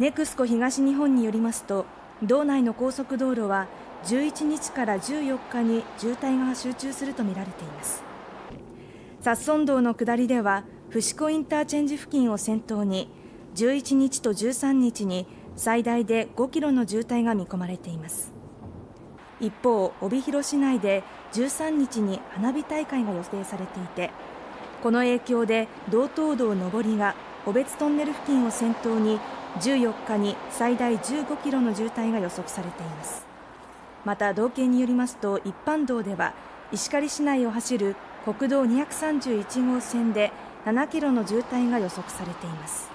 ネクスコ東日本によりますと道内の高速道路は11日から14日に渋滞が集中するとみられています。札村道の下りでは伏子インターチェンジ付近を先頭に11日と13日に最大で5キロの渋滞が見込まれています。一方帯広市内で13日に花火大会が予定されていてこの影響で道東道上りが小別トンネル付近を先頭に14日に最大15キロの渋滞が予測されています。また道警によりますと一般道では石狩市内を走る国道231号線で7キロの渋滞が予測されています。